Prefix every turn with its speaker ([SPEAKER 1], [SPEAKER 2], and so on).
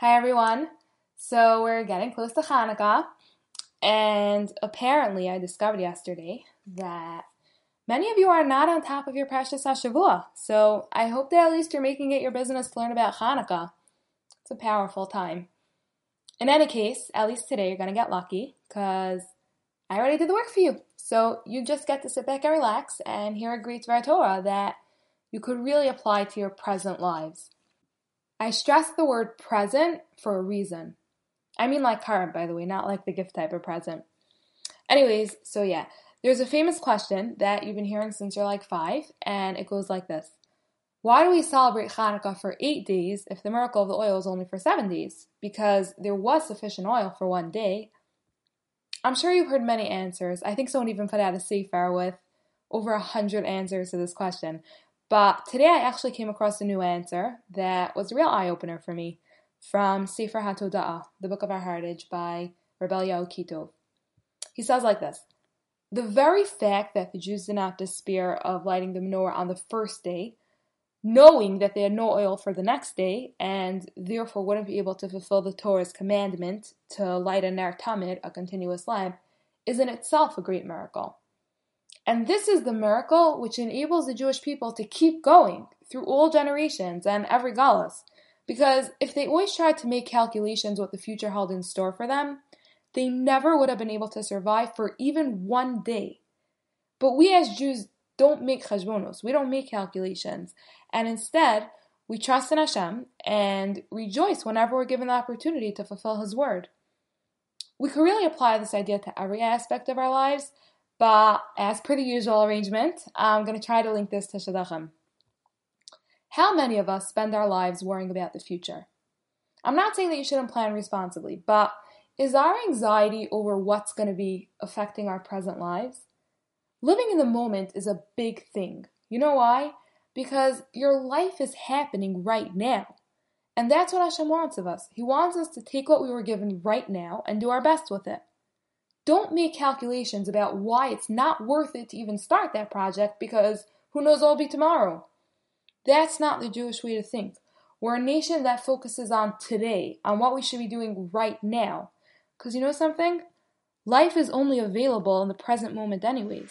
[SPEAKER 1] Hi everyone. So we're getting close to Hanukkah, and apparently I discovered yesterday that many of you are not on top of your Parshas Hashavua. So I hope that at least you're making it your business to learn about Hanukkah. It's a powerful time. In any case, at least today you're gonna get lucky because I already did the work for you. So you just get to sit back and relax and hear a great Torah that you could really apply to your present lives. I stress the word present for a reason. I mean like current, by the way, not like the gift type of present. Anyways, so yeah, there's a famous question that you've been hearing since you're like five, and it goes like this Why do we celebrate Hanukkah for eight days if the miracle of the oil is only for seven days? Because there was sufficient oil for one day. I'm sure you've heard many answers. I think someone even put out a sefer with over a hundred answers to this question. But today I actually came across a new answer that was a real eye opener for me from Sefer HaToda'ah, the Book of Our Heritage by Rebbe Kitov. He says like this The very fact that the Jews did not despair of lighting the menorah on the first day, knowing that they had no oil for the next day, and therefore wouldn't be able to fulfill the Torah's commandment to light a ner tamid, a continuous lamp, is in itself a great miracle. And this is the miracle which enables the Jewish people to keep going through all generations and every galus. Because if they always tried to make calculations what the future held in store for them, they never would have been able to survive for even one day. But we as Jews don't make cheshbonos, we don't make calculations. And instead, we trust in Hashem and rejoice whenever we're given the opportunity to fulfill His word. We could really apply this idea to every aspect of our lives, but as per the usual arrangement, I'm going to try to link this to Shidduchim. How many of us spend our lives worrying about the future? I'm not saying that you shouldn't plan responsibly, but is our anxiety over what's going to be affecting our present lives? Living in the moment is a big thing. You know why? Because your life is happening right now. And that's what Hashem wants of us. He wants us to take what we were given right now and do our best with it. Don't make calculations about why it's not worth it to even start that project because who knows what will be tomorrow. That's not the Jewish way to think. We're a nation that focuses on today, on what we should be doing right now. Because you know something? Life is only available in the present moment, anyways.